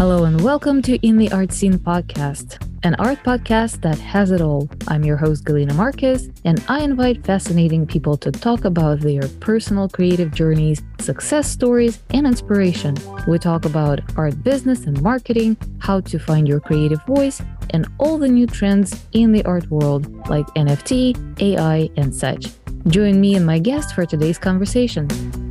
Hello and welcome to In the Art Scene podcast, an art podcast that has it all. I'm your host, Galina Marquez, and I invite fascinating people to talk about their personal creative journeys, success stories, and inspiration. We talk about art business and marketing, how to find your creative voice, and all the new trends in the art world like NFT, AI, and such. Join me and my guest for today's conversation.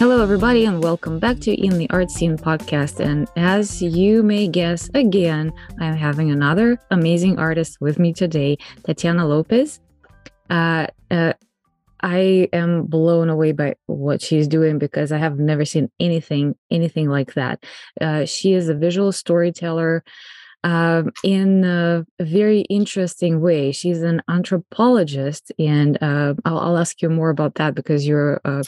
Hello, everybody, and welcome back to In the Art Scene podcast. And as you may guess, again, I'm having another amazing artist with me today, Tatiana Lopez. Uh, uh, I am blown away by what she's doing because I have never seen anything, anything like that. Uh, she is a visual storyteller um, in a very interesting way. She's an anthropologist, and uh, I'll, I'll, ask you more about that because you're uh,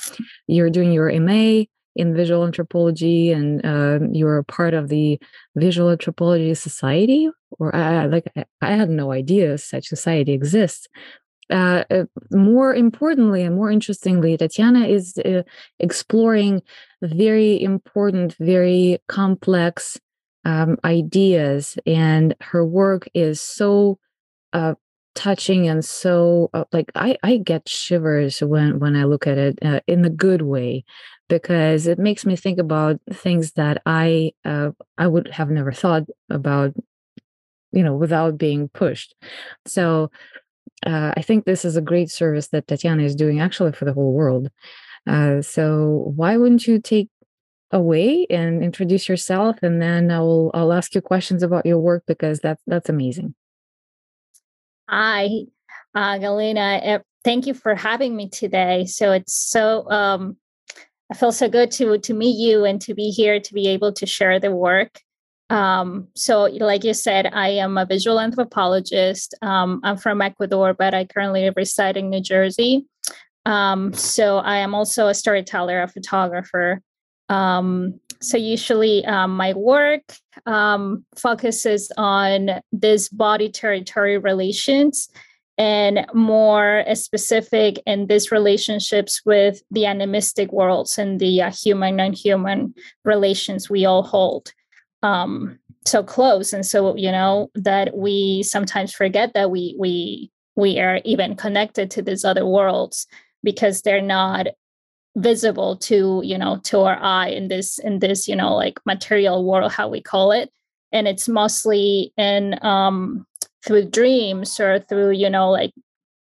you're doing your MA in visual anthropology, and uh, you're a part of the Visual Anthropology Society. Or I, like I had no idea such society exists. Uh, uh, more importantly and more interestingly, Tatiana is uh, exploring very important, very complex um, ideas, and her work is so uh, touching and so uh, like I, I get shivers when when I look at it uh, in a good way because it makes me think about things that I uh, I would have never thought about you know without being pushed. So uh, I think this is a great service that Tatiana is doing actually for the whole world. Uh, so why wouldn't you take away and introduce yourself and then I'll I'll ask you questions about your work because that's that's amazing. Hi, uh, Galina. Eh, thank you for having me today. So it's so um, I feel so good to to meet you and to be here to be able to share the work. Um, so, like you said, I am a visual anthropologist. Um, I'm from Ecuador, but I currently reside in New Jersey. Um, so, I am also a storyteller, a photographer, um, so usually um, my work um, focuses on this body territory relations and more specific in these relationships with the animistic worlds and the uh, human non-human relations we all hold um, so close. And so you know that we sometimes forget that we we we are even connected to these other worlds because they're not visible to you know to our eye in this in this you know like material world how we call it. And it's mostly in um through dreams or through you know like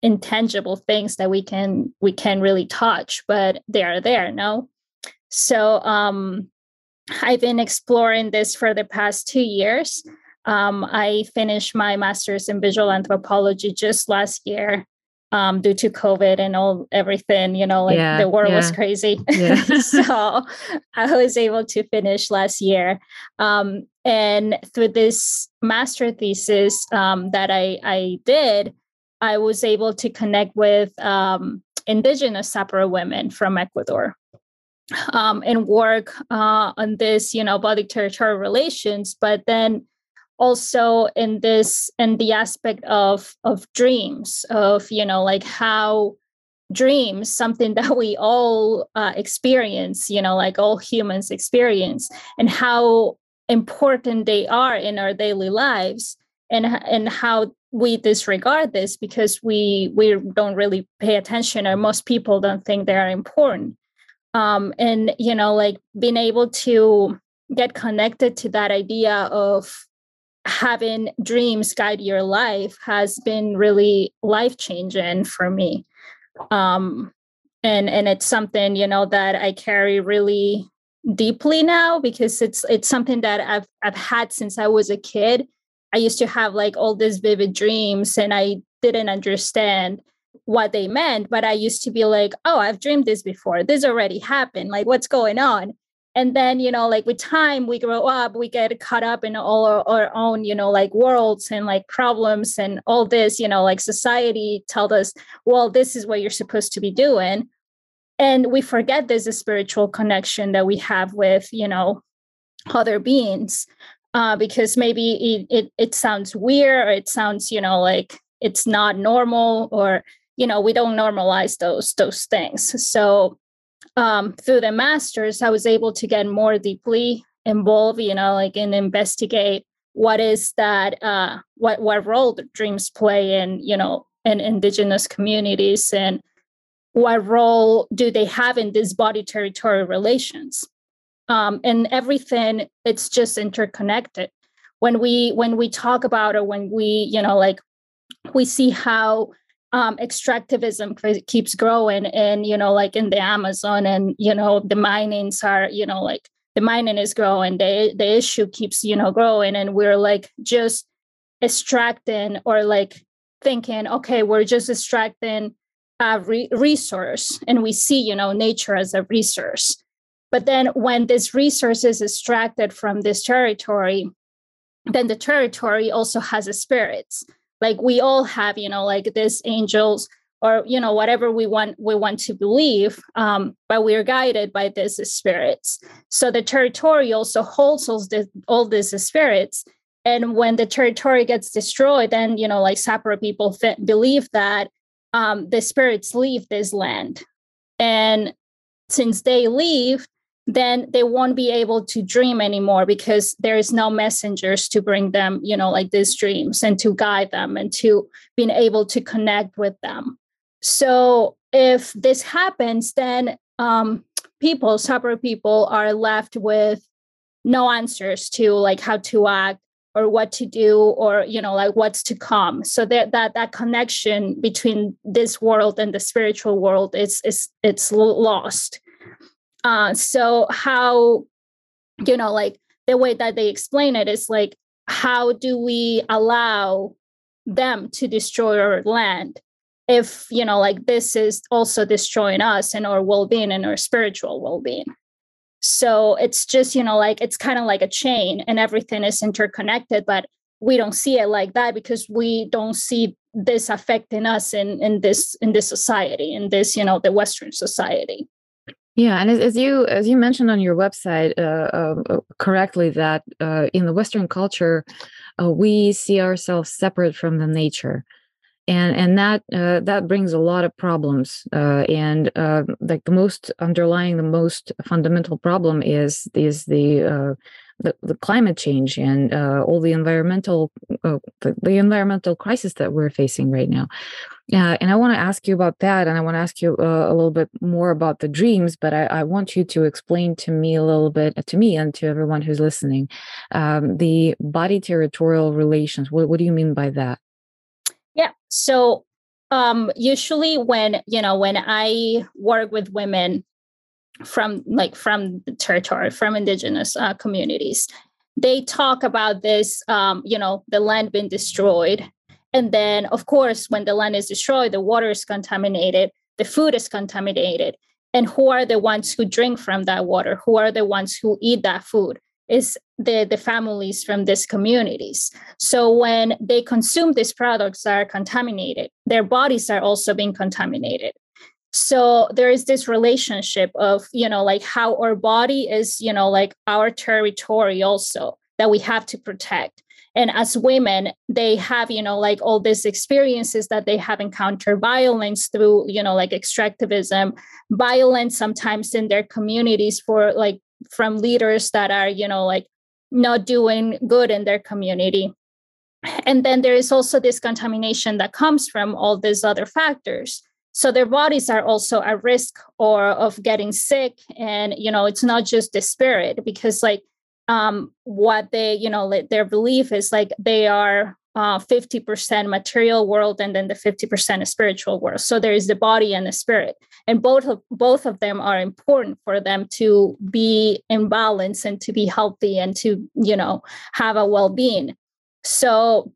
intangible things that we can we can really touch but they are there no? So um i've been exploring this for the past two years. Um, i finished my master's in visual anthropology just last year um, due to COVID and all everything, you know, like yeah, the world yeah. was crazy. Yeah. so I was able to finish last year. Um, and through this master thesis um, that I, I did, I was able to connect with um, indigenous Sapara women from Ecuador. Um, and work uh, on this, you know, body territorial relations, but then also in this in the aspect of of dreams of you know like how dreams something that we all uh, experience you know like all humans experience and how important they are in our daily lives and and how we disregard this because we we don't really pay attention or most people don't think they are important. Um and you know like being able to get connected to that idea of having dreams guide your life has been really life changing for me. Um and and it's something you know that i carry really deeply now because it's it's something that i've i've had since i was a kid. I used to have like all these vivid dreams and i didn't understand what they meant but i used to be like oh i've dreamed this before. This already happened. Like what's going on and then you know like with time we grow up we get caught up in all our, our, own you know like worlds and like problems and all this you know like society tells us well this is what you're supposed to be doing. And we forget there's a spiritual connection that we have with you know other beings uh, because maybe it, it it sounds weird or it sounds you know like it's not normal or you know we don't normalize those those things. So um, through the masters, I was able to get more deeply involved, you know, like and investigate what is that, uh, what what role dreams play in, you know, in indigenous communities, and what role do they have in these body territory relations? Um, and everything, it's just interconnected. When we when we talk about or when we, you know, like we see how um, extractivism keeps growing and you know like in the amazon and you know the minings are you know like the mining is growing the the issue keeps you know growing and we're like just extracting or like thinking okay we're just extracting a re- resource and we see you know nature as a resource. But then when this resource is extracted from this territory then the territory also has a spirits like we all have you know like these angels or you know whatever we want we want to believe um, but we are guided by these spirits. So the territory also holds all, this, all these spirits. And when the territory gets destroyed then you know like sapara people believe that um, the spirits leave this land. And since they leave then they won't be able to dream anymore because there is no messengers to bring them you know like these dreams and to guide them and to being able to connect with them. So if this happens then um, people sapara people are left with no answers to like how to act or what to do or you know like what's to come. So that that that connection between this world and the spiritual world is is it's lost uh, so how, you know, like the way that they explain it is like, how do we allow them to destroy our land if you know like this is also destroying us and our well-being and our spiritual well-being? So it's just you know like it's kind of like a chain and everything is interconnected but we don't see it like that because we don't see this affecting us in in this in this society in this you know the western society yeah, and as, as, you as you mentioned on your website uh, uh, uh, correctly, that uh, in the Western culture, uh, we see ourselves separate from the nature, and and that uh, that brings a lot of problems. and like the most underlying, the most fundamental problem is is the the, the climate change and all the environmental the, the environmental crisis that we're facing right now. Uh, and I want to ask you about that, and I want to ask you uh, a little bit more about the dreams. But I, I, want you to explain to me a little bit, to me and to everyone who's listening, um, the body territorial relations. What, what do you mean by that? Yeah. So um, usually, when you know, when I work with women from like from the territory, from indigenous uh, communities, they talk about this. Um, you know, the land being destroyed and then, of course, when the land is destroyed, the water is contaminated, the food is contaminated. And who are the ones who drink from that water? Who are the ones who eat that food? Is the, the families from these communities. So when they consume these products that are contaminated, their bodies are also being contaminated. So there is this relationship of, you know, like how our body is, you know, like our territory also that we have to protect. And as women they have you know like all these experiences that they have encountered violence through you know like extractivism violence sometimes in their communities for like from leaders that are you know like not doing good in their community. And then there is also this contamination that comes from all these other factors so their bodies are also at risk or of getting sick and you know it's not just the spirit because like um, what they, you know, their belief is like they are uh, 50% material world and then the 50% spiritual world. So there is the body and the spirit. And both of both of them are important for them to be in balance and to be healthy and to, you know, have a well-being. So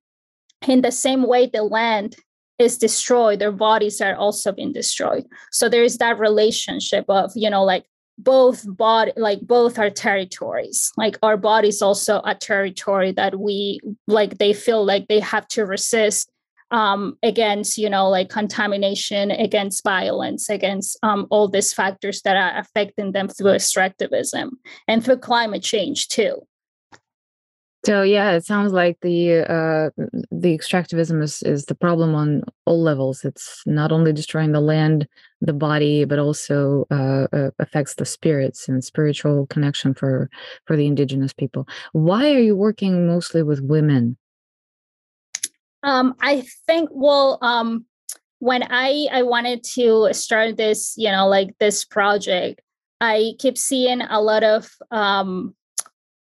in the same way the land is destroyed, their bodies are also being destroyed. So there is that relationship of, you know, like both body like both are territories like our body's also a territory that we like they feel like they have to resist um, against you know like contamination against violence against um, all these factors that are affecting them through extractivism and through climate change too So yeah, it sounds like the uh, the extractivism is is the problem on all levels. It's not only destroying the land, the body, but also uh, uh, affects the spirits and spiritual connection for for the indigenous people. Why are you working mostly with women? Um, I think well, um, when I I wanted to start this, you know, like this project, I keep seeing a lot of um,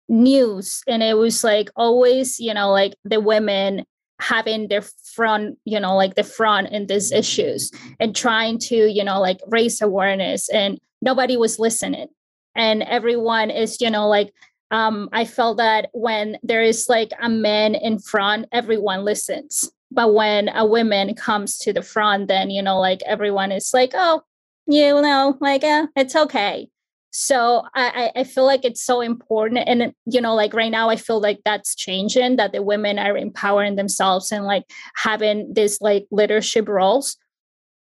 news and it was like always you know like the women having their front you know like the front in these issues and trying to you know like raise awareness and nobody was listening. And everyone is you know like um i felt that when there is like a man in front everyone listens. But when a woman comes to the front then you know like everyone is like oh you know like uh, it's okay so I, I feel like it's so important and you know like right now i feel like that's changing that the women are empowering themselves and like having these like leadership roles.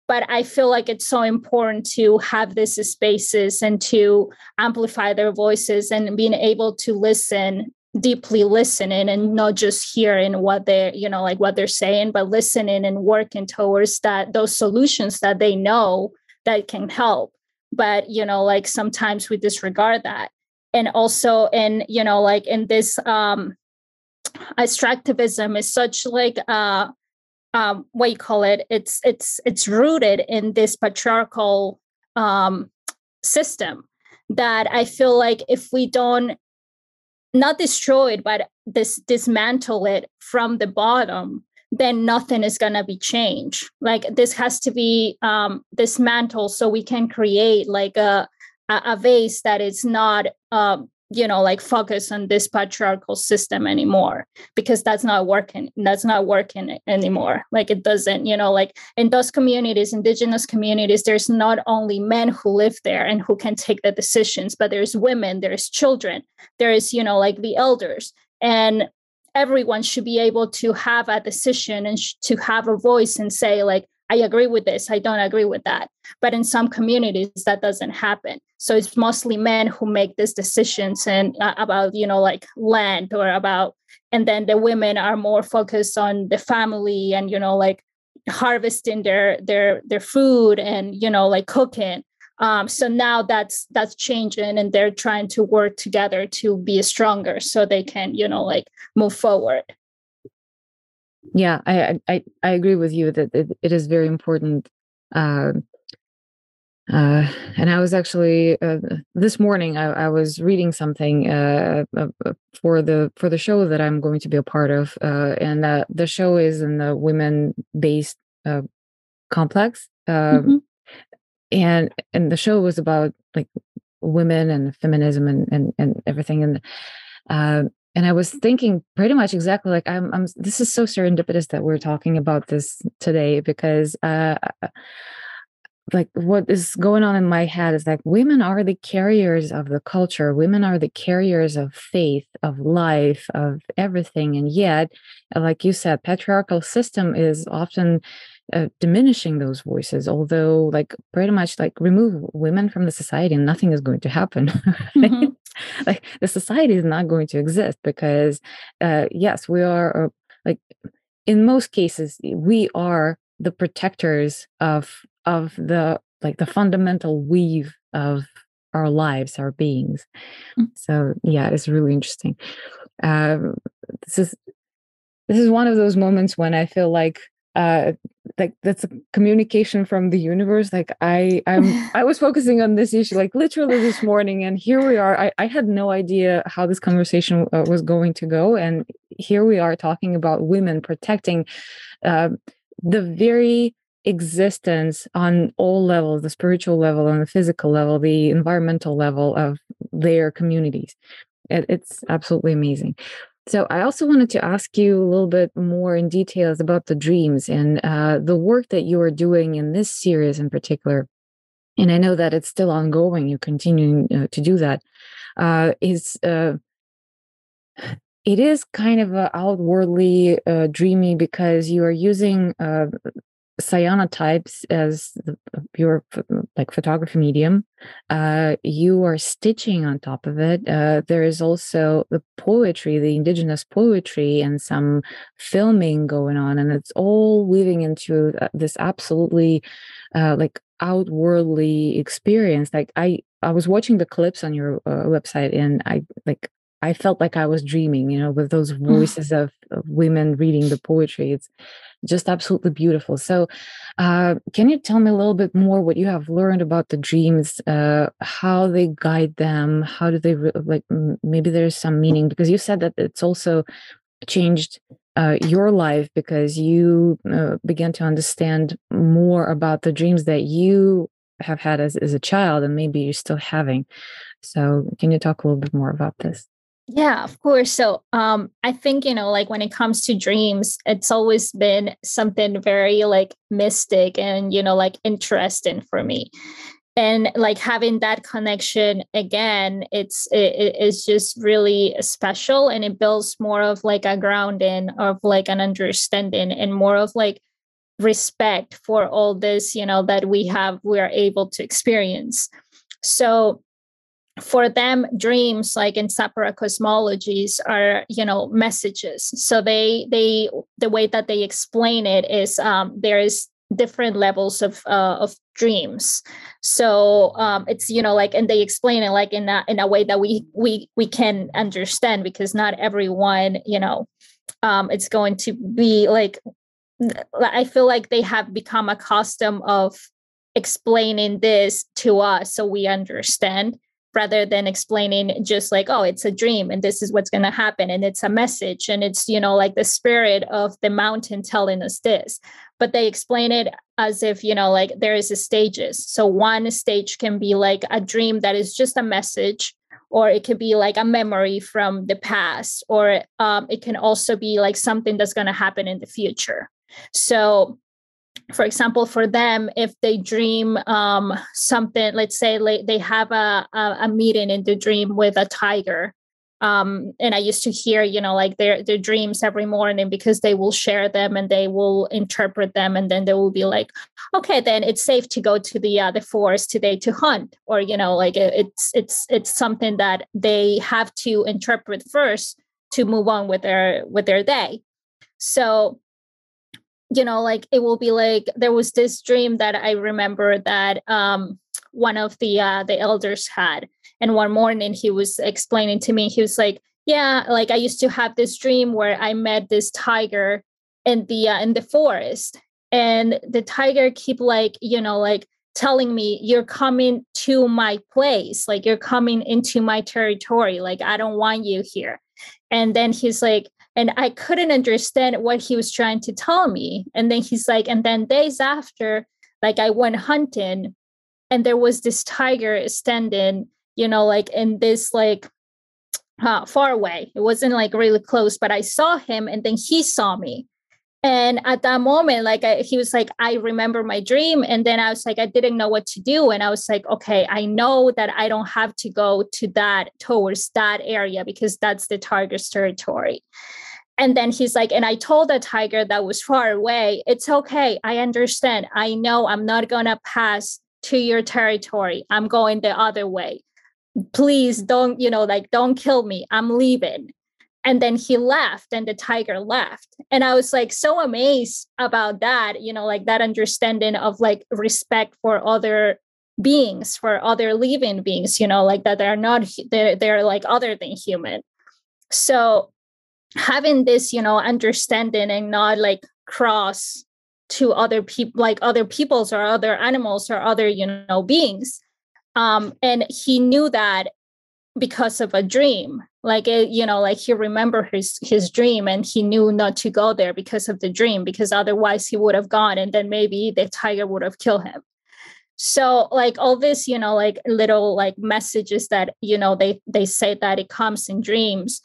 But i feel like it's so important to have these spaces and to amplify their voices and being able to listen deeply listening and not just hearing what they're you know like what they're saying but listening and working towards that those solutions that they know that can help but you know like sometimes we disregard that. And also in you know like in this um extractivism is such like uh um what you call it? It's it's it's rooted in this patriarchal um system that i feel like if we don't not destroy it but this dismantle it from the bottom then nothing is going to be changed. Like this has to be um, dismantled so we can create like a, a, vase that is not um, you know like focused on this patriarchal system anymore because that's not working that's not working anymore. Like it doesn't you know like in those communities indigenous communities there's not only men who live there and who can take the decisions but there's women there's children there is you know like the elders. And everyone should be able to have a decision and sh- to have a voice and say like i agree with this i don't agree with that. But in some communities that doesn't happen. So it's mostly men who make these decisions and uh, about you know like land or about and then the women are more focused on the family and you know like harvesting their their their food and you know like cooking um, so now that's that's changing, and they're trying to work together to be stronger, so they can, you know, like move forward. Yeah, I I I agree with you that it, it is very important. Uh, uh, and I was actually uh, this morning I, I, was reading something uh, uh, uh, for the for the show that I'm going to be a part of, uh, and the show is in the women based complex. Um, mm-hmm and and the show was about like women and feminism and and, and everything and uh, and I was thinking pretty much exactly like I'm, I'm this is so serendipitous that we're talking about this today because uh, uh like what is going on in my head is like women are the carriers of the culture. Women are the carriers of faith of life of everything and yet like you said patriarchal system is often uh, diminishing those voices although like pretty much like remove women from the society and nothing is going to happen mm-hmm. like the society is not going to exist because uh yes we are uh, like in most cases we are the protectors of of the like the fundamental weave of our lives our beings mm-hmm. so yeah it's really interesting um this is this is one of those moments when i feel like uh like that's a communication from the universe like i i'm i was focusing on this issue like literally this morning and here we are i, I had no idea how this conversation uh, was going to go and here we are talking about women protecting uh, the very existence on all levels the spiritual level and the physical level the environmental level of their communities. It, it's absolutely amazing so I also wanted to ask you a little bit more in details about the dreams and uh, the work that you are doing in this series in particular. And I know that it's still ongoing. You're continuing uh, to do that. Uh, is uh, it is kind of outwardly uh, dreamy because you are using uh, cyanotypes as the, your like photography medium uh, you are stitching on top of it uh, there is also the poetry the indigenous poetry and some filming going on and it's all weaving into uh, this absolutely uh, like outwardly experience like i i was watching the clips on your uh, website and i like I felt like I was dreaming, you know, with those mm. voices of, of, women reading the poetry. It's just absolutely beautiful. So, uh, can you tell me a little bit more what you have learned about the dreams, uh, how they guide them, how do they re- like? Maybe there's some meaning because you said that it's also changed uh, your life because you uh, began to understand more about the dreams that you have had as, as a child and maybe you're still having. So, can you talk a little bit more about this? Yeah, of course. So um I think, you know, like when it comes to dreams, it's always been something very like mystic and, you know, like interesting for me. And like having that connection again, it's it is just really special and it builds more of like a grounding of like an understanding and more of like respect for all this, you know, that we have we are able to experience. So for them dreams like in sapara cosmologies are you know messages. So they they the way that they explain it is um, there is different levels of uh, of dreams. So um, it's you know like and they explain it like in a in a way that we we we can understand because not everyone you know um, it's going to be like i feel like they have become accustomed of explaining this to us so we understand rather than explaining just like oh it's a dream and this is what's going to happen and it's a message and it's you know like the spirit of the mountain telling us this. But they explain it as if you know like there is a stages. So one stage can be like a dream that is just a message or it could be like a memory from the past or um, it can also be like something that's going to happen in the future. So for example, for them, if they dream um, something, let's say like they have a, a, a meeting in the dream with a tiger, um, and I used to hear, you know, like their their dreams every morning because they will share them and they will interpret them, and then they will be like, okay, then it's safe to go to the uh, the forest today to hunt, or you know, like it's it's it's something that they have to interpret first to move on with their with their day. So you know like it will be like there was this dream that i remember that um one of the uh the elders had. And one morning he was explaining to me he was like yeah like i used to have this dream where i met this tiger in the uh, in the forest. And the tiger keep like you know like telling me you're coming to my place. Like you're coming into my territory. Like i don't want you here and then he's like and I couldn't understand what he was trying to tell me. And then he's like, and then days after, like I went hunting and there was this tiger standing, you know, like in this like uh, far away. It wasn't like really close, but I saw him and then he saw me. And at that moment, like I, he was like, I remember my dream. And then I was like, I didn't know what to do. And I was like, okay, I know that I don't have to go to that towards that area because that's the tiger's territory. And then he's like, and I told the tiger that was far away, it's okay. I understand. I know I'm not to pass to your territory. I'm going the other way. Please don't, you know, like, don't kill me. I'm leaving. And then he left and the tiger left. And I was like so amazed about that, you know, like that understanding of like respect for other beings, for other living beings, you know, like that they're not, they're, they're like other than human. So having this you know understanding and not like cross to other people like other peoples or other animals or other you know beings um and he knew that because of a dream like it, you know like he remembered his his dream and he knew not to go there because of the dream because otherwise he would have gone and then maybe the tiger would have killed him so like all this you know like little like messages that you know they they say that it comes in dreams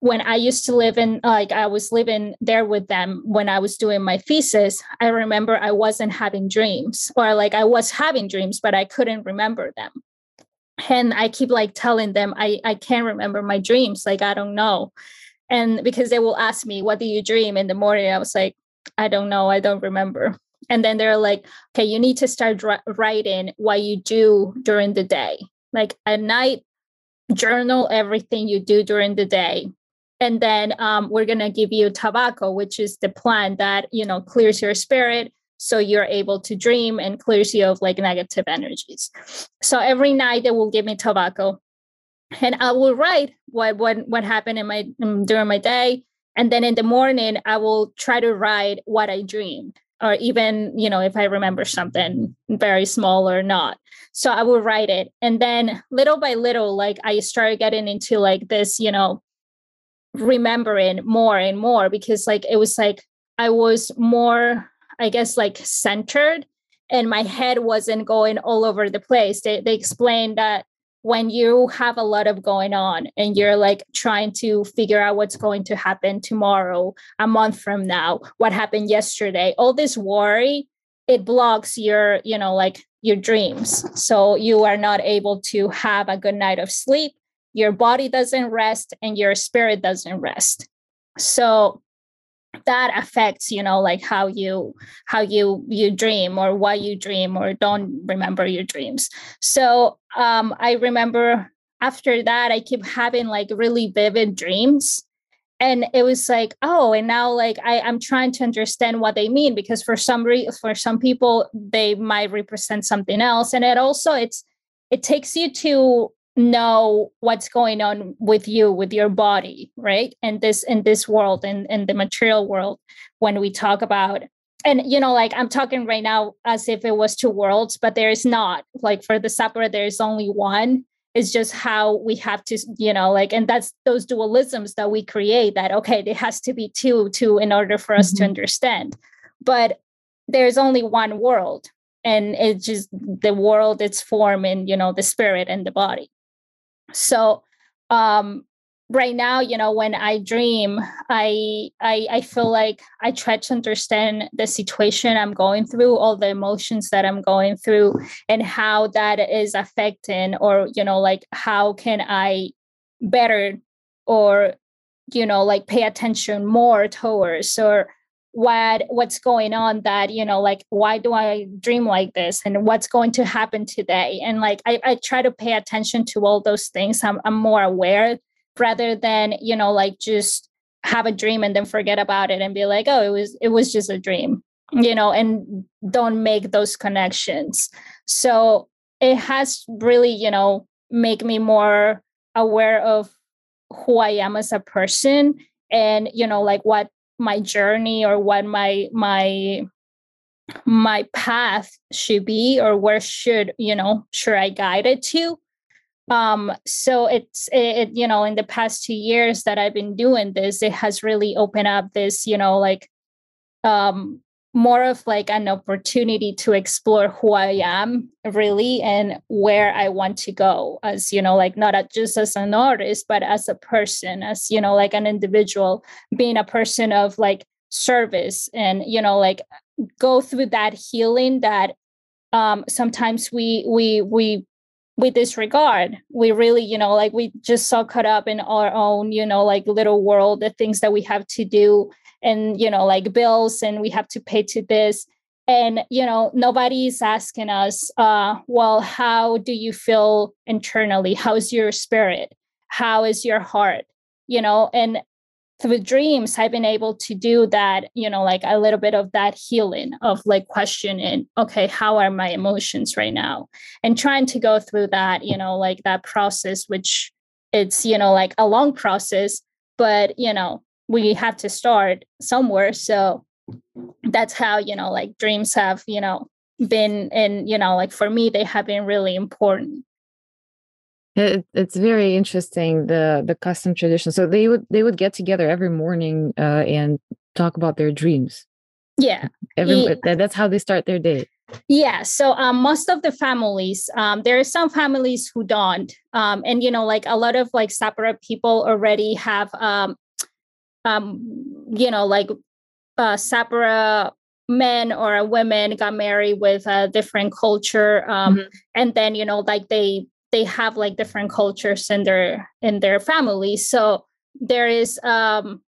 when I used to live in, like, I was living there with them when I was doing my thesis, I remember I wasn't having dreams, or like I was having dreams, but I couldn't remember them. And I keep like telling them, I, I can't remember my dreams. Like, I don't know. And because they will ask me, What do you dream in the morning? I was like, I don't know. I don't remember. and then they're like okay you need to start writing what you do during the day like at night journal everything you do during the day and then um, we're going to give you tobacco which is the plant that you know clears your spirit so you're able to dream and clears you of like negative energies. So every night they will give me tobacco. And i will write what what what happened in my um, during my day. And then in the morning i will try to write what i dreamed or even you know if i remember something very small or not. So i will write it. And then little by little like i started getting into like this you know remembering more and more because like it was like i was more i guess like centered and my head wasn't going all over the place they, they explained that when you have a lot of going on and you're like trying to figure out what's going to happen tomorrow, a month from now, what happened yesterday, all this worry, it blocks your, you know, like your dreams. So you are not able to have a good night of sleep. Your body doesn't rest and your spirit doesn't rest. So that affects you know like how you how you you dream or why you dream or don't remember your dreams. So um i remember after that i keep having like really vivid dreams. And it was like oh and now like I, i'm trying to understand what they mean because for some re- for some people they might represent something else. And it also it's it takes you to know what's going on with you with your body right? And this in this world and in, in the material world when we talk about and you know like i'm talking right now as if it was two worlds but there is not. Like for the sapara there is only one. It's just how we have to you know like and that's those dualisms that we create that okay there has to be two two in order for us mm-hmm. to understand. But there's only one world and it's just the world its form in you know the spirit and the body so um right now you know when i dream I, I i feel like i try to understand the situation i'm going through all the emotions that i'm going through and how that is affecting or you know like how can i better or you know like pay attention more towards or what what's going on that you know like why do i dream like this and what's going to happen today? And like i, I try to pay attention to all those things I'm, I'm more aware rather than you know like just have a dream and then forget about it and be like oh it was it was just a dream you know and don't make those connections. So it has really you know make me more aware of who i am as a person and you know like what my journey or what my my my path should be or where should you know should i guide it to. Um so it's it, you know in the past two years that i've been doing this it has really opened up this you know like um more of like an opportunity to explore who I am really and where I want to go as you know like not just as an artist but as a person as you know like an individual being a person of like service and you know like go through that healing that um sometimes we we we we disregard. We really you know like we just so caught up in our own you know like little world the things that we have to do and you know like bills and we have to pay to this. And you know nobody's asking us uh well how do you feel internally? How's your spirit? How is your heart? You know and through dreams i've been able to do that you know like a little bit of that healing of like questioning okay how are my emotions right now? And trying to go through that you know like that process which it's you know like a long process but you know we have to start somewhere. So that's how you know like dreams have you know been and you know like for me they have been really important. It, it's very interesting the the custom tradition. So they would they would get together every morning uh, and talk about their dreams. Yeah. Every, yeah. that's how they start their day. Yeah so um, most of the families um, there are some families who don't um, and you know like a lot of like Sapara people already have um, you know, like uh, Sapara men or women got married with a different culture, um, mm-hmm. and then you know, like they they have like different cultures in their in their families. So there is um,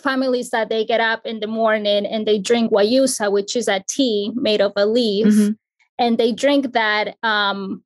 families that they get up in the morning and they drink guayusa, which is a tea made of a leaf, mm-hmm. and they drink that um,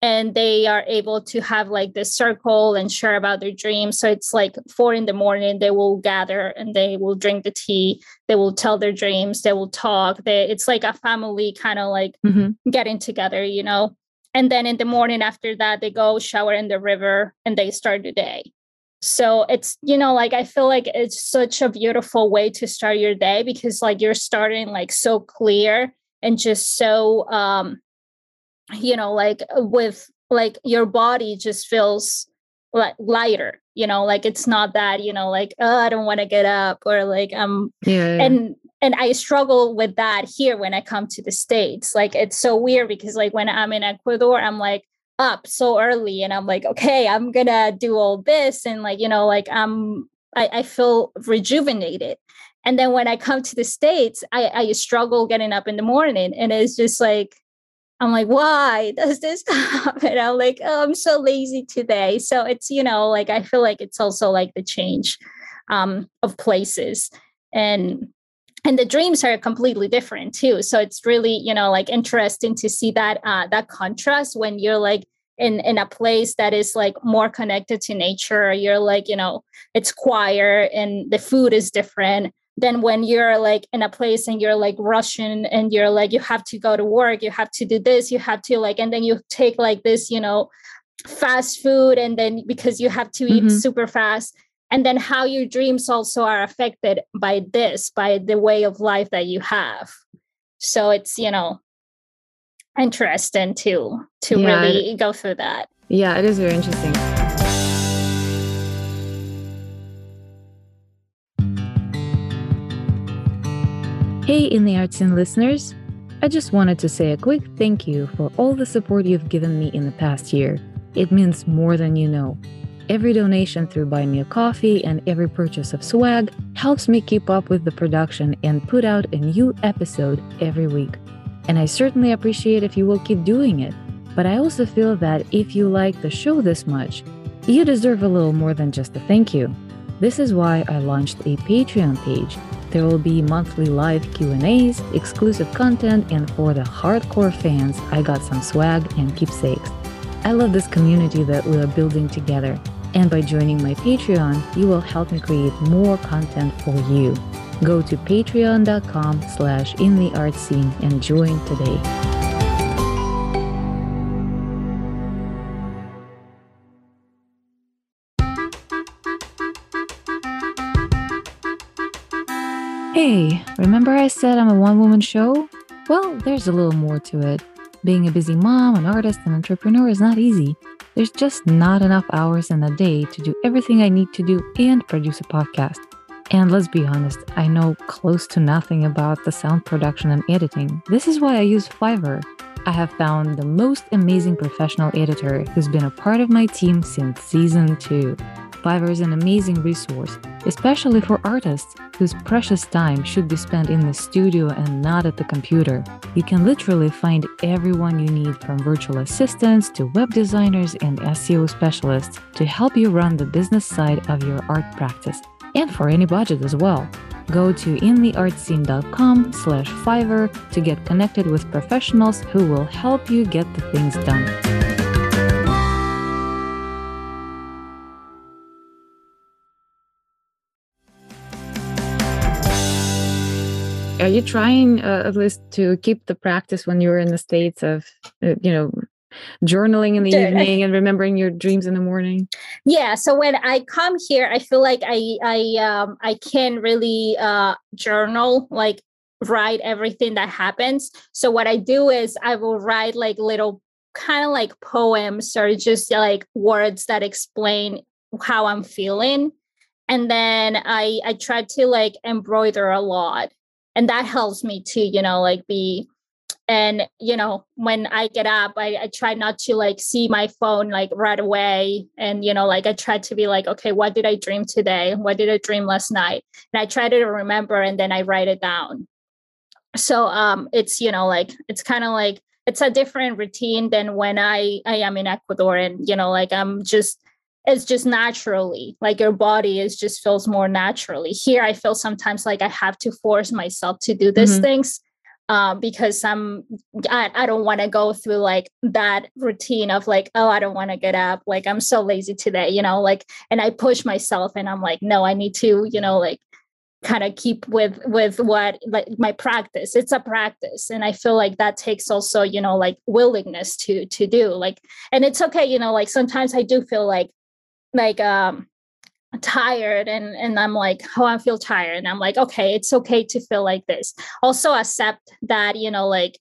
and they are able to have like this circle and share about their dreams. So it's like four in the morning, they will gather and they will drink the tea. They will tell their dreams. They will talk. They, it's like a family kind of like mm-hmm. getting together, you know. And then in the morning after that, they go shower in the river and they start the day. So it's, you know, like I feel like it's such a beautiful way to start your day because like you're starting like so clear and just so um you know like with like your body just feels like lighter you know like it's not that you know like oh i don't want to get up or like um yeah, yeah, and and i struggle with that here when i come to the states like it's so weird because like when i'm in ecuador i'm like up so early and i'm like okay i'm gonna do all this and like you know like i'm i, I feel rejuvenated. And then when i come to the states i i struggle getting up in the morning and it's just like I'm like, why does this happen? I'm like, oh, I'm so lazy today. So it's, you know, like I feel like it's also like the change um, of places. And and the dreams are completely different too. So it's really, you know, like interesting to see that uh that contrast when you're like in in a place that is like more connected to nature. You're like, you know, it's quieter and the food is different than when you're like in a place and you're like rushing and you're like you have to go to work you have to do this you have to like and then you take like this you know fast food and then because you have to eat mm-hmm. super fast and then how your dreams also are affected by this by the way of life that you have. So it's you know interesting to to yeah, really go through that. Yeah it is very interesting Hey, In the Art Scene listeners! I just wanted to say a quick thank you for all the support you've given me in the past year. It means more than you know. Every donation through Buy Me a Coffee and every purchase of swag helps me keep up with the production and put out a new episode every week. And I certainly appreciate if you will keep doing it. But I also feel that if you like the show this much, you deserve a little more than just a thank you. This is why I launched a Patreon page there will be monthly live Q&As, exclusive content, and for the hardcore fans, I got some swag and keepsakes. I love this community that we are building together, and by joining my Patreon, you will help me create more content for you. Go to patreon.com slash in the art scene and join today. Hey, remember I said I'm a one woman show? Well, there's a little more to it. Being a busy mom, an artist, and entrepreneur is not easy. There's just not enough hours in a day to do everything I need to do and produce a podcast. And let's be honest, I know close to nothing about the sound production and editing. This is why I use Fiverr. I have found the most amazing professional editor who's been a part of my team since season 2. Fiverr is an amazing resource, especially for artists whose precious time should be spent in the studio and not at the computer. You can literally find everyone you need from virtual assistants to web designers and SEO specialists to help you run the business side of your art practice, and for any budget as well. Go to intheartscene.com slash Fiverr to get connected with professionals who will help you get the things done. Are you trying uh, at least to keep the practice when you're in the states of uh, you know journaling in the evening and remembering your dreams in the morning? Yeah so when i come here i feel like i i um i can really uh journal like write everything that happens. So what i do is i will write like little kind of like poems or just like words that explain how i'm feeling. And then i i try to like embroider a lot and that helps me to you know like be and you know when i get up I, I try not to like see my phone like right away. And you know like i try to be like okay what did i dream today? What did i dream last night? And i try to remember and then i write it down. So um it's you know like it's kind of like it's a different routine than when i i am in ecuador and you know like i'm just it's just naturally like your body is just feels more naturally. Here i feel sometimes like i have to force myself to do these mm-hmm. things um, because I'm I, I don't want to go through like that routine of like oh I don't want to get up. Like I'm so lazy today you know like and I push myself and I'm like no I need to you know like kind of keep with with what like my practice. It's a practice. And i feel like that takes also you know like willingness to to do like and it's okay you know like sometimes i do feel like like um tired and and i'm like oh i feel tired and i'm like okay it's okay to feel like this. Also accept that you know like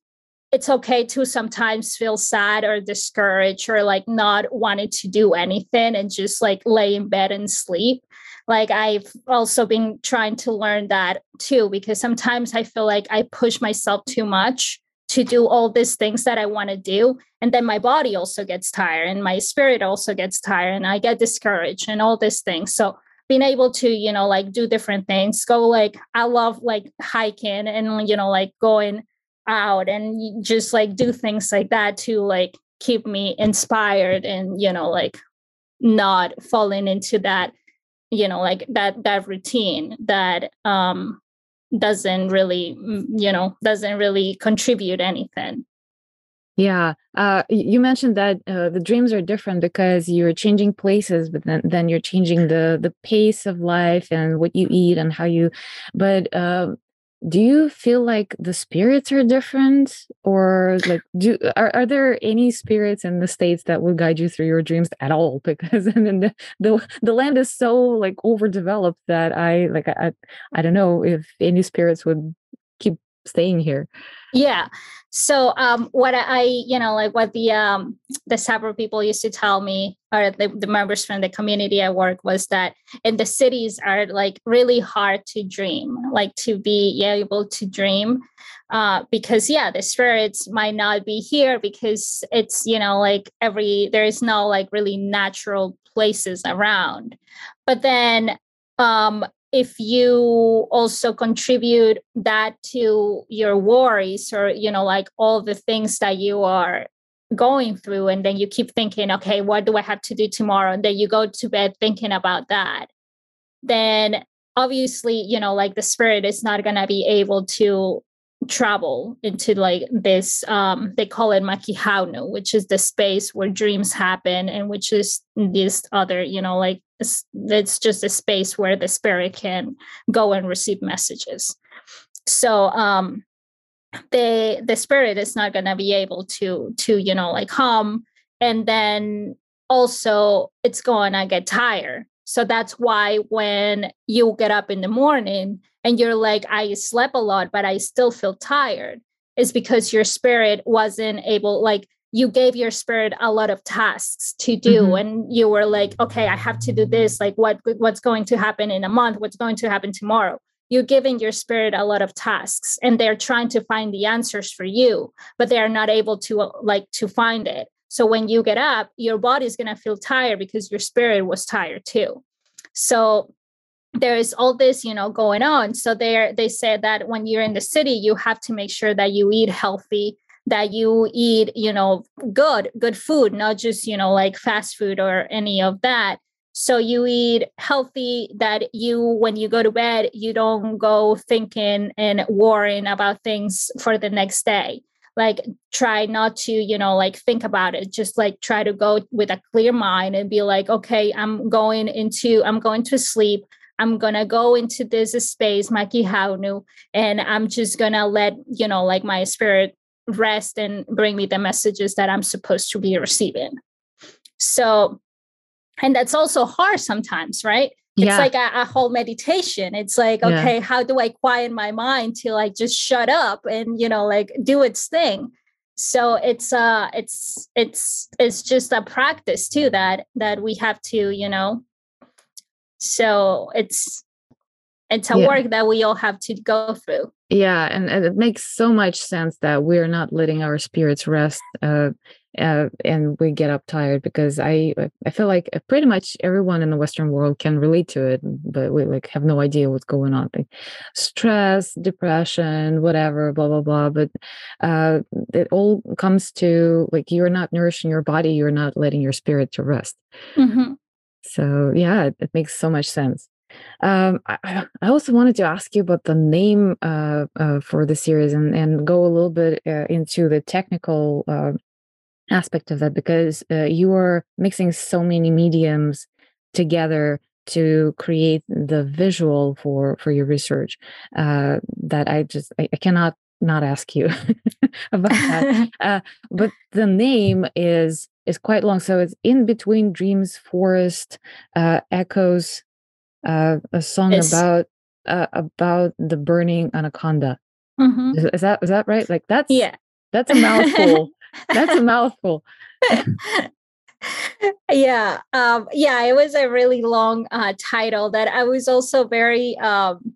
it's okay to sometimes feel sad or discouraged or like not wanting to do anything and just like lay in bed and sleep. Like i've also been trying to learn that too because sometimes i feel like i push myself too much to do all these things that I want to do. And then my body also gets tired and my spirit also gets tired and I get discouraged and all these things. So being able to, you know, like do different things, go like, I love like hiking and, you know, like going out and just like do things like that to like keep me inspired and, you know, like not falling into that, you know, like that, that routine that, um, doesn't really mm, you know doesn't really contribute anything. Yeah uh, you mentioned that uh, the dreams are different because you're changing places but then, then you're changing the the pace of life and what you eat and how you but uh, do you feel like the spirits are different? Or like do are, are there any spirits in the states that will guide you through your dreams at all? Because I mean the, the the land is so like overdeveloped that i like i i don't know if any spirits would staying here. Yeah. So um what i you know like what the um the several people used to tell me or the, the members from the community i work was that in the cities are like really hard to dream like to be able to dream uh because yeah the spirits might not be here because it's you know like every there is no like really natural places around. But then um if you also contribute that to your worries or you know like all the things that you are going through and then you keep thinking okay what do i have to do tomorrow? And then you go to bed thinking about that then obviously you know like the spirit is not going to be able to travel into like this um they call it makihaunu which is the space where dreams happen and which is this other you know like it's, it's just a space where the spirit can go and receive messages. So um the the spirit is not going to be able to to you know like come and then also it's going to get tired so that's why when you get up in the morning and you're like, I slept a lot, but I still feel tired, is because your spirit wasn't able, like, you gave your spirit a lot of tasks to do mm-hmm. and you were like okay i have to do this like what what's going to happen in a month? What's going to happen tomorrow? You're giving your spirit a lot of tasks and they're trying to find the answers for you but they are not able to uh, like to find it so when you get up your body is going to feel tired because your spirit was tired too. So there is all this you know going on. So they they said that when you're in the city you have to make sure that you eat healthy that you eat you know good good food not just you know like fast food or any of that. So you eat healthy that you when you go to bed you don't go thinking and worrying about things for the next day like try not to you know like think about it just like try to go with a clear mind and be like okay i'm going into i'm going to sleep I'm gonna go into this space, Makihaunu, and I'm just gonna let you know, like my spirit rest and bring me the messages that I'm supposed to be receiving. So, and that's also hard sometimes, right? It's like a, a, whole meditation. It's like, okay, yeah. how do I quiet my mind to like just shut up and you know, like do its thing? So it's uh it's it's it's just a practice too that that we have to, you know, so it's it's a yeah. work that we all have to go through yeah and, and, it makes so much sense that we're not letting our spirits rest uh, uh, and we get up tired because i i feel like pretty much everyone in the western world can relate to it but we like have no idea what's going on like stress depression whatever blah blah blah but uh, it all comes to like you're not nourishing your body you're not letting your spirit to rest mm-hmm. So yeah, it, it makes so much sense. Um, I, I, also wanted to ask you about the name uh, uh, for the series and, and go a little bit uh, into the technical uh, aspect of that because uh, you are mixing so many mediums together to create the visual for for your research uh, that I just I, I cannot not ask you about that. uh, but the name is is quite long, so it's in between dreams, forest, uh, echoes, uh, a song it's... about uh, about the burning anaconda. Mm-hmm. Is, is, that is that right? Like that's yeah, that's a mouthful. That's a mouthful. yeah, um, yeah, it was a really long uh, title that I was also very um,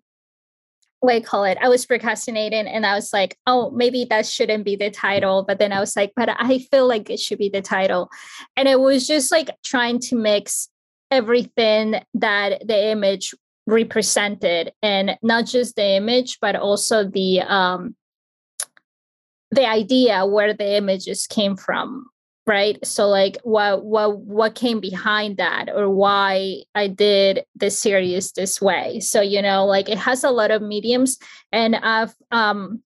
what I call it? I was procrastinating and I was like, oh, maybe that shouldn't be the title. But then I was like, but I feel like it should be the title. And it was just like trying to mix everything that the image represented and not just the image, but also the um the idea where the images came from right? So like what what what came behind that or why i did the series this way? So you know like it has a lot of mediums and i've um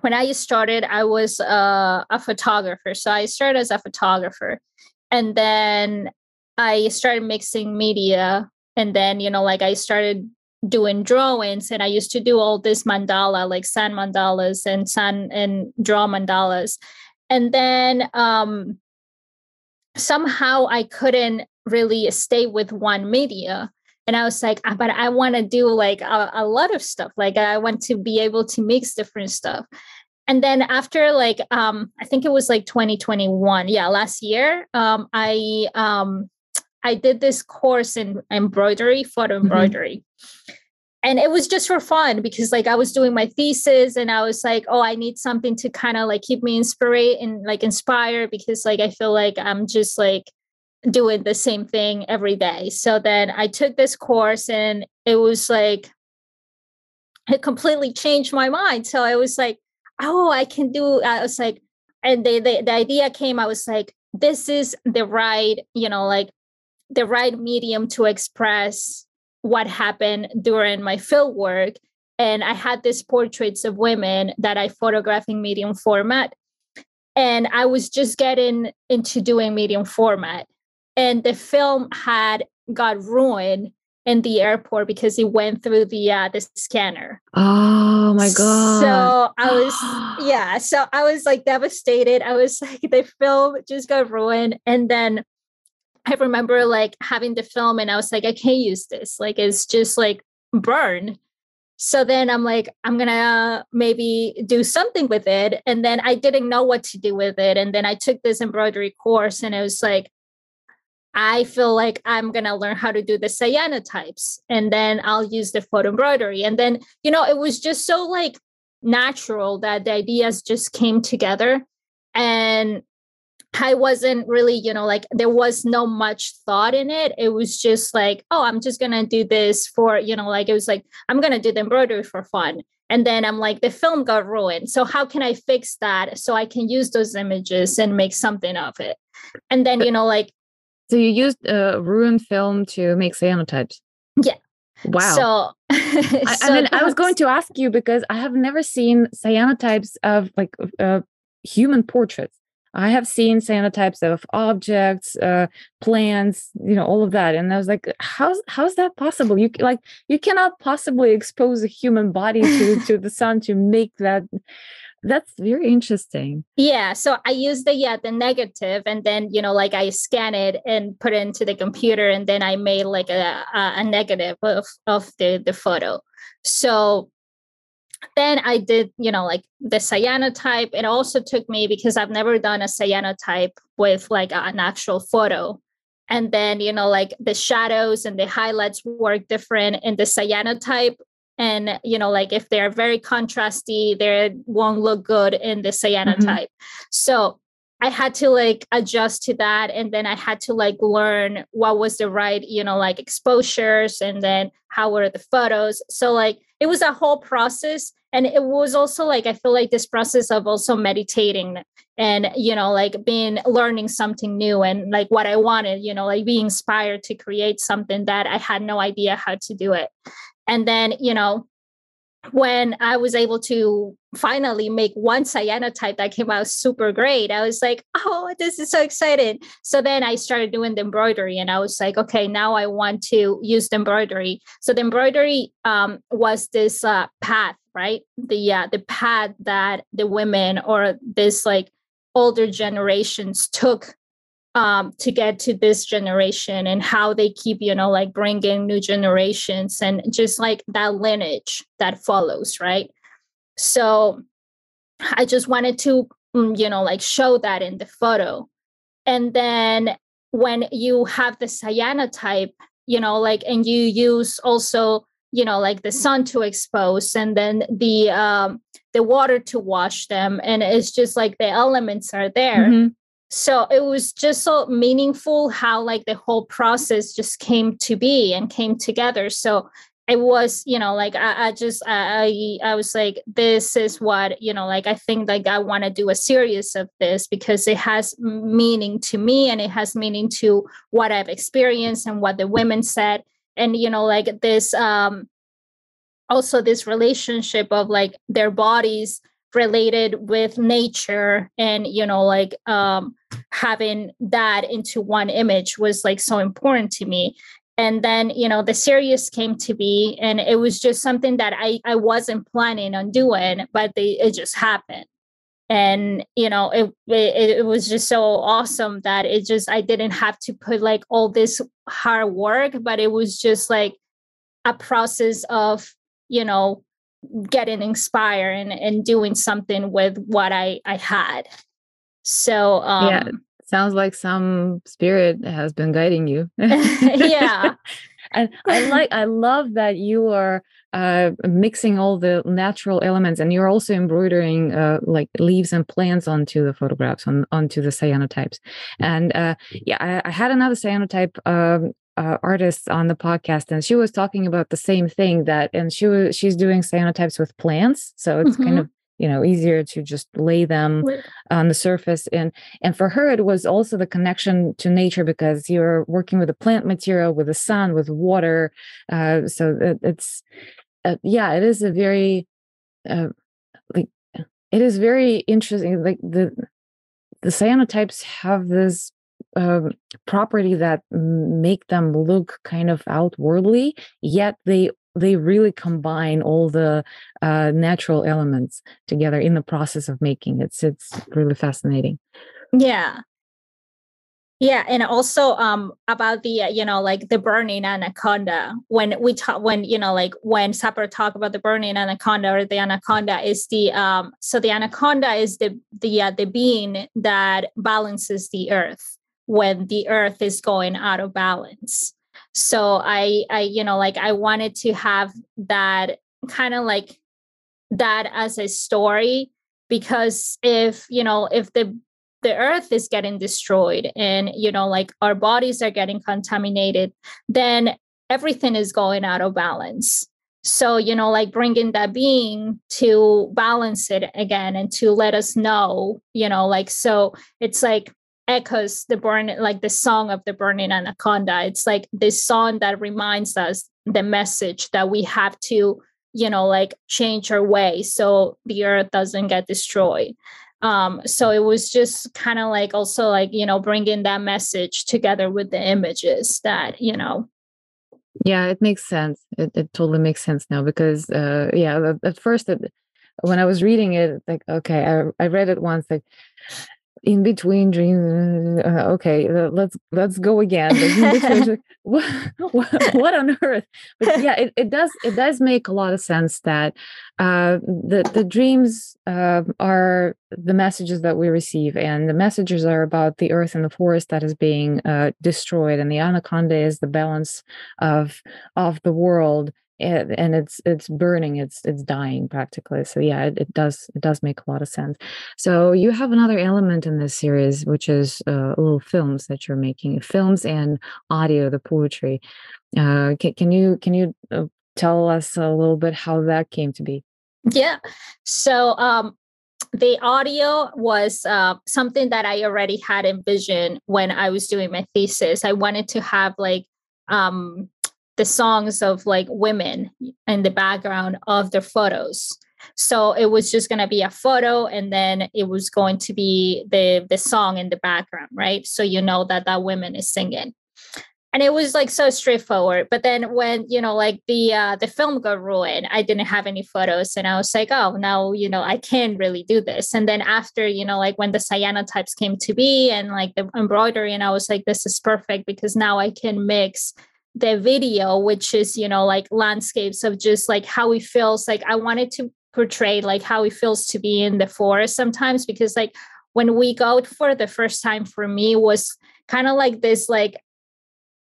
when i started i was uh, a photographer. So i started as a photographer and then i started mixing media and then you know like i started doing drawings and i used to do all this mandala like sand mandalas and sun and draw mandalas and then um somehow I couldn't really stay with one media. And I was like, ah, but I want to do like a, a, lot of stuff. Like I want to be able to mix different stuff. And then after like um, I think it was like 2021, yeah, last year, um, I um I did this course in embroidery, photo mm-hmm. embroidery. And it was just for fun because like i was doing my thesis and i was like oh i need something to kind of like keep me inspired and like inspire because like i feel like i'm just like doing the same thing every day. So then i took this course and it was like it completely changed my mind. So i was like oh i can do i was like and the, the, the idea came i was like this is the right you know like the right medium to express what happened during my field work. And I had these portraits of women that I photographed in medium format. And I was just getting into doing medium format. And the film had got ruined in the airport because it went through the uh, the scanner. Oh my god! So I was yeah, so I was like devastated. I was like the film just got ruined, and then I remember like having the film and I was like, I can't use this. Like it's just like burn. So then I'm like, I'm gonna maybe do something with it. And then I didn't know what to do with it. And then I took this embroidery course and it was like, I feel like I'm gonna learn how to do the cyanotypes and then I'll use the photo embroidery. And then, you know, it was just so like natural that the ideas just came together. And I wasn't really, you know, like there was no much thought in it. It was just like, oh, I'm just going to do this for, you know, like it was like, I'm going to do the embroidery for fun. And then I'm like, the film got ruined. So how can I fix that so I can use those images and make something of it? And then, you know, like. So you used a ruined film to make cyanotypes? Yeah. Wow. So, I, so I mean, I was going to ask you because I have never seen cyanotypes of like uh, human portraits. I have seen cyanotypes of objects, uh, plants, you know, all of that, and I was like, "How's how's that possible? You like you cannot possibly expose a human body to to the sun to make that." That's very interesting. Yeah, so I use the yeah the negative, and then you know like I scan it and put it into the computer, and then I made like a a, a negative of of the the photo. So then I did, you know, like the cyanotype. It also took me because I've never done a cyanotype with like an actual photo. And then, you know, like the shadows and the highlights work different in the cyanotype. And, you know, like if they're very contrasty, they won't look good in the cyanotype. Mm-hmm. So I had to like adjust to that. And then I had to like learn what was the right, you know, like exposures and then how were the photos. So, like, it was a whole process and it was also like i feel like this process of also meditating and you know like being learning something new and like what i wanted you know like being inspired to create something that i had no idea how to do it. And then you know when I was able to finally make one cyanotype that came out super great, I was like, oh, this is so exciting. So then I started doing the embroidery and I was like, okay, now I want to use the embroidery. So the embroidery um, was this uh, path, right? The uh, the path that the women or this like older generations took um, to get to this generation and how they keep, you know, like bringing new generations and just like that lineage that follows, right? So I just wanted to, mm, you know, like show that in the photo. And then when you have the cyanotype, you know, like, and you use also, you know, like the sun to expose and then the, um, the water to wash them. And it's just like the elements are there. Mm-hmm so it was just so meaningful how like the whole process just came to be and came together. So it was you know like i, I just I, I was like this is what you know like i think like i want to do a series of this because it has meaning to me and it has meaning to what i've experienced and what the women said. And you know like this um also this relationship of like their bodies related with nature and you know like um having that into one image was like so important to me. And then you know the series came to be and it was just something that i i wasn't planning on doing but they it just happened. And you know it, it it was just so awesome that it just i didn't have to put like all this hard work but it was just like a process of you know getting inspired and, and doing something with what I, I had. So um, yeah, sounds like some spirit has been guiding you. yeah. and I like I love that you are uh, mixing all the natural elements and you're also embroidering uh, like leaves and plants onto the photographs on onto the cyanotypes and uh, yeah I, I, had another cyanotype um, uh, artist on the podcast and she was talking about the same thing that and she was she's doing cyanotypes with plants so it's mm-hmm. kind of you know easier to just lay them on the surface and and for her it was also the connection to nature because you're working with a plant material with the sun with water uh, so it, it's uh, yeah it is a very uh, like it is very interesting like the the cyanotypes have this um, property that make them look kind of outwardly yet they they really combine all the uh, natural elements together in the process of making. It's it's really fascinating. Yeah. Yeah and also um about the uh, you know like the burning anaconda when we talk when you know like when Sapara talk about the burning anaconda or the anaconda is the um so the anaconda is the the uh, the being that balances the earth when the earth is going out of balance. So i i you know like i wanted to have that kind of like that as a story because if you know if the the earth is getting destroyed and you know like our bodies are getting contaminated then everything is going out of balance. So you know like bringing that being to balance it again and to let us know you know like so it's like echoes the burn like the song of the burning anaconda. It's like this song that reminds us the message that we have to you know like change our way so the earth doesn't get destroyed. Um so it was just kind of like also like you know bringing that message together with the images that you know. Yeah it makes sense. It, it totally makes sense now because uh yeah at first it, when i was reading it like okay I, I read it once like in between dreams uh, okay uh, let's let's go again what, what, what, on earth? But yeah it, it does it does make a lot of sense that uh, the the dreams uh, are the messages that we receive and the messages are about the earth and the forest that is being uh, destroyed and the anaconda is the balance of of the world and, it's it's burning it's it's dying practically so yeah it, it, does it does make a lot of sense so you have another element in this series which is uh, little films that you're making films and audio the poetry uh, can, can you can you uh, tell us a little bit how that came to be? Yeah. So um, the audio was uh, something that I already had envisioned when I was doing my thesis. I wanted to have like um, the songs of like women in the background of the photos. So it was just going to be a photo, and then it was going to be the the song in the background, right? So you know that that woman is singing and it was like so straightforward but then when you know like the uh the film got ruined i didn't have any photos and i was like oh now you know i can't really do this and then after you know like when the cyanotypes came to be and like the embroidery and i was like this is perfect because now i can mix the video which is you know like landscapes of just like how it feels like i wanted to portray like how it feels to be in the forest sometimes because like when we go for the first time for me was kind of like this like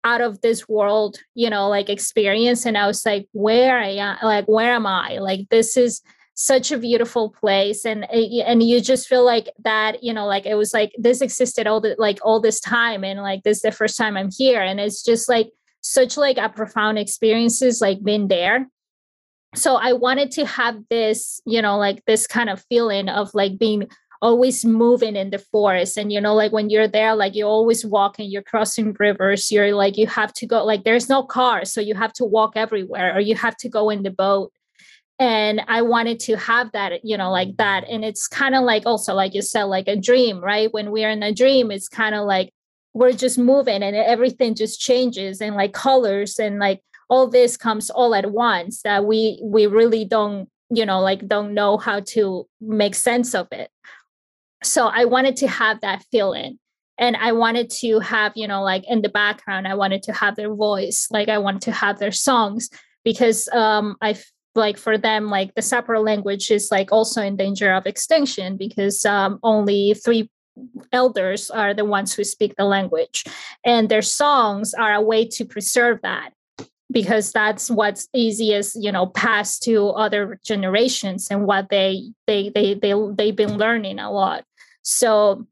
out of this world, you know, like experience. And I was like, where I am, like, where am I? Like, this is such a beautiful place. And, eh, and you just feel like that, you know, like it was like this existed all the, like all this time. And like, this is the first time I'm here. And it's just like such like a profound experiences, like being there. So I wanted to have this, you know, like this kind of feeling of like being always moving in the forest. And you know like when you're there like you're always walking you're crossing rivers. You're like you have to go like there's no car so you have to walk everywhere or you have to go in the boat. And i wanted to have that you know like that. And it's kind of like also like you said like a dream right? When we're in a dream it's kind of like we're just moving and everything just changes and like colors and like all this comes all at once that we we really don't you know like don't know how to make sense of it. So i wanted to have that feeling and i wanted to have you know like in the background i wanted to have their voice like i wanted to have their songs because um i like for them like the Sapara language is like also in danger of extinction because um, only three elders are the ones who speak the language and their songs are a way to preserve that because that's what's easiest you know passed to other generations and what they they they, they they've been learning a lot. So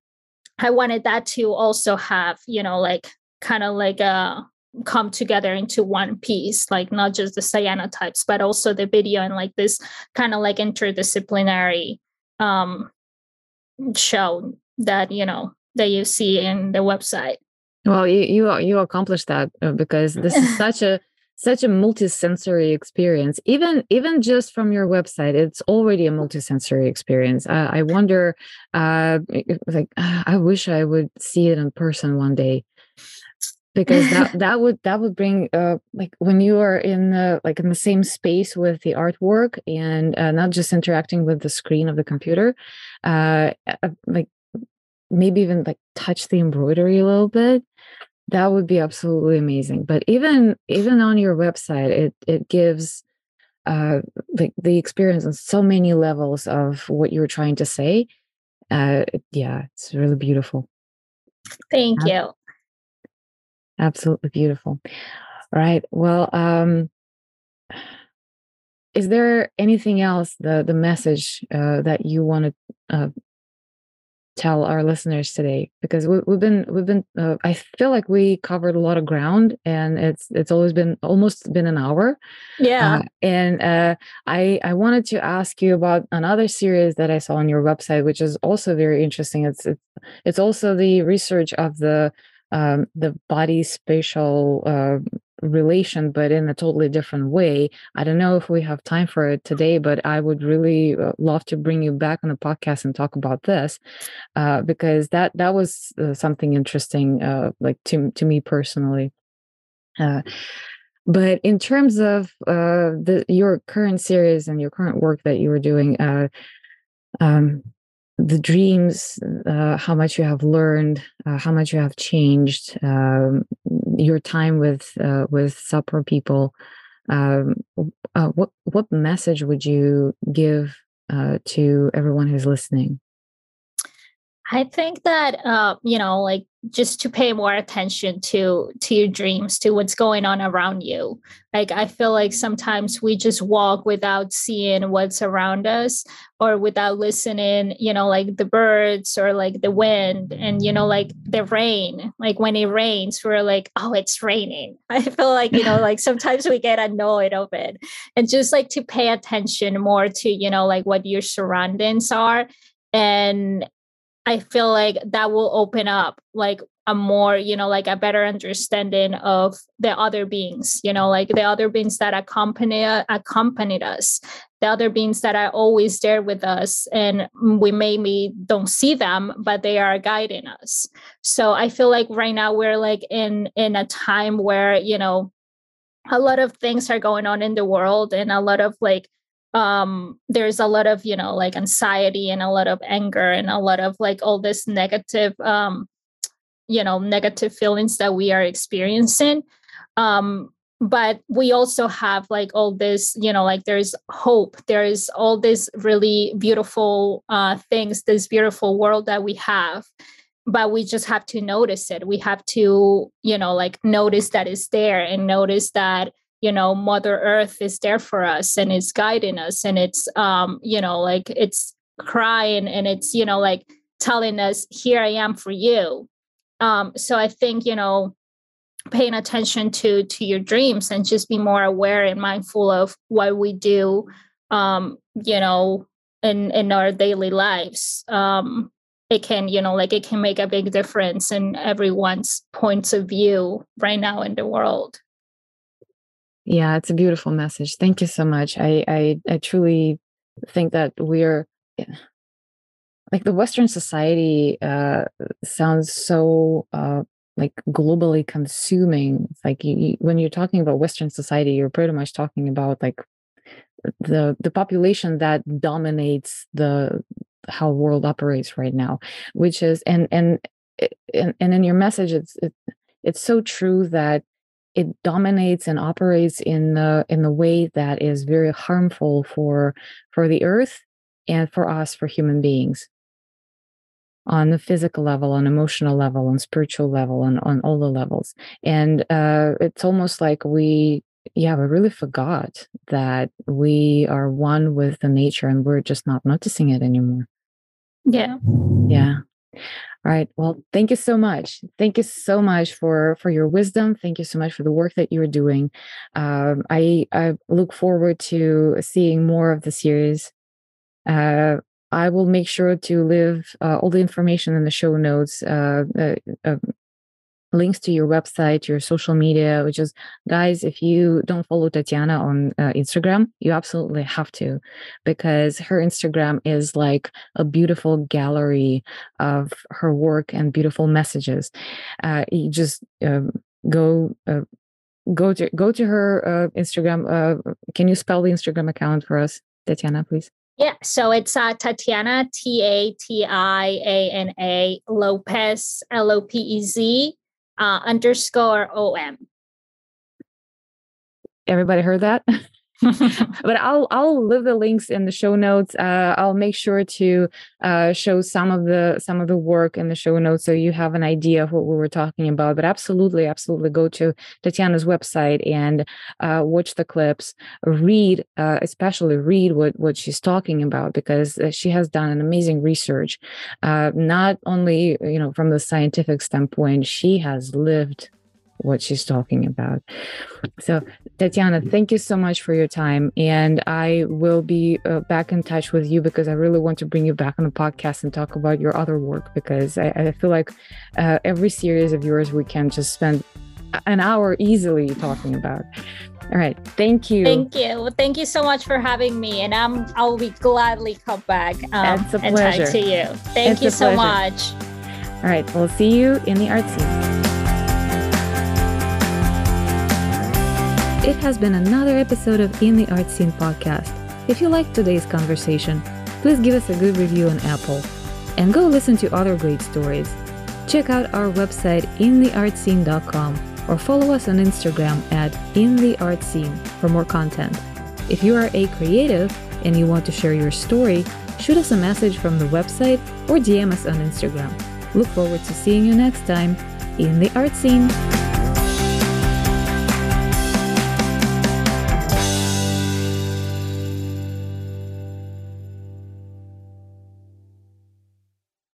I wanted that to also have, you know, like kind of like a uh, come together into one piece, like not just the cyanotypes, but also the video and like this kind of like interdisciplinary um, show that, you know, that you see in the website. Well, you you you accomplished that uh, because this is such a such a multisensory experience. Even even just from your website it's already a multisensory experience. Uh, i wonder uh like i wish i would see it in person one day. Because that that would that would bring uh like when you are in the like in the same space with the artwork and uh, not just interacting with the screen of the computer uh, uh like maybe even like touch the embroidery a little bit that would be absolutely amazing. But even even on your website it it gives uh like the experience on so many levels of what you're trying to say uh yeah it's really beautiful. Thank you. Absolutely beautiful. Right well um is there anything else the the message uh, that you want to uh, tell our listeners today because we, have been we've been uh, i feel like we covered a lot of ground and it's it's always been almost been an hour. Yeah. Uh, and uh, i i wanted to ask you about another series that i saw on your website which is also very interesting. It's it's, it's also the research of the um, the body spatial uh, relation, but in a totally different way. I don't know if we have time for it today, but I would really uh, love to bring you back on the podcast and talk about this uh, because that that was uh, something interesting, uh, like to to me personally. Uh, but in terms of uh, the your current series and your current work that you were doing, um, the dreams, uh, how much you have learned, uh, how much you have changed, um, your time with uh, with Sapara people. Um, uh, what what message would you give uh, to everyone who's listening? I think that uh, you know, like just to pay more attention to to your dreams, to what's going on around you. Like I feel like sometimes we just walk without seeing what's around us or without listening, you know, like the birds or like the wind and you know, like the rain. Like when it rains, we're like, oh, it's raining. I feel like, you know, like sometimes we get annoyed of it. And just like to pay attention more to, you know, like what your surroundings are and I feel like that will open up like a more, you know, like a better understanding of the other beings, you know, like the other beings that accompany accompanied us, the other beings that are always there with us, and we maybe don't see them, but they are guiding us. So I feel like right now we're like in in a time where you know a lot of things are going on in the world and a lot of like um there's a lot of you know like anxiety and a lot of anger and a lot of like all this negative um you know negative feelings that we are experiencing. Um but we also have like all this you know like there's hope. There's all these really beautiful uh things this beautiful world that we have but we just have to notice it. We have to you know like notice that it's there and notice that you know mother earth is there for us and it's guiding us and it's um you know like it's crying and it's you know like telling us here i am for you. Um so i think you know paying attention to to your dreams and just be more aware and mindful of what we do um you know in in our daily lives. Um it can you know like it can make a big difference in everyone's points of view right now in the world yeah, it's a beautiful message. Thank you so much. I I, I truly think that we're like the Western society uh, sounds so uh, like globally consuming. It's like you, you, when you're talking about Western society, you're pretty much talking about like the the population that dominates the how world operates right now, which is and and and, and in your message, it's it, it's so true that it dominates and operates in the in the way that is very harmful for for the earth and for us for human beings. On the physical level on emotional level on spiritual level and on all the levels. And uh, it's almost like we yeah we really forgot that we are one with the nature and we're just not noticing it anymore. Yeah. Yeah all right. Well, thank you so much. Thank you so much for for your wisdom. Thank you so much for the work that you're doing. Um, I I look forward to seeing more of the series. Uh, I will make sure to leave uh, all the information in the show notes. Uh, uh, uh links to your website, your social media, which is, guys, if you don't follow Tatiana on uh, Instagram, you absolutely have to, because her Instagram is like a beautiful gallery of her work and beautiful messages. Uh, you just um, go. Uh, go to go to her uh, Instagram. Uh, can you spell the Instagram account for us, Tatiana, please? Yeah, so it's uh, Tatiana T A T I A N A Lopez L O P E Z uh, underscore OM. Everybody heard that? but I'll I'll leave the links in the show notes. Uh, I'll make sure to uh, show some of the some of the work in the show notes so you have an idea of what we were talking about. But absolutely, absolutely, go to Tatiana's website and uh, watch the clips. Read, uh, especially read what what she's talking about because uh, she has done an amazing research. Uh, not only you know from the scientific standpoint, she has lived what she's talking about. So, Tatiana, thank you so much for your time. And I will be uh, back in touch with you because I really want to bring you back on the podcast and talk about your other work because I, I feel like uh, every series of yours we can just spend an hour easily talking about. All right. Thank you. Thank you. Well, thank you so much for having me. And I'm, I'll be gladly come back um, it's a pleasure. and talk to you. Thank it's you so much. All right. We'll see you in the art scene. It has been another episode of In the Art Scene podcast. If you liked today's conversation, please give us a good review on Apple and go listen to other great stories. Check out our website intheartscene.com or follow us on Instagram at intheartscene for more content. If you are a creative and you want to share your story, shoot us a message from the website or DM us on Instagram. Look forward to seeing you next time in the art scene.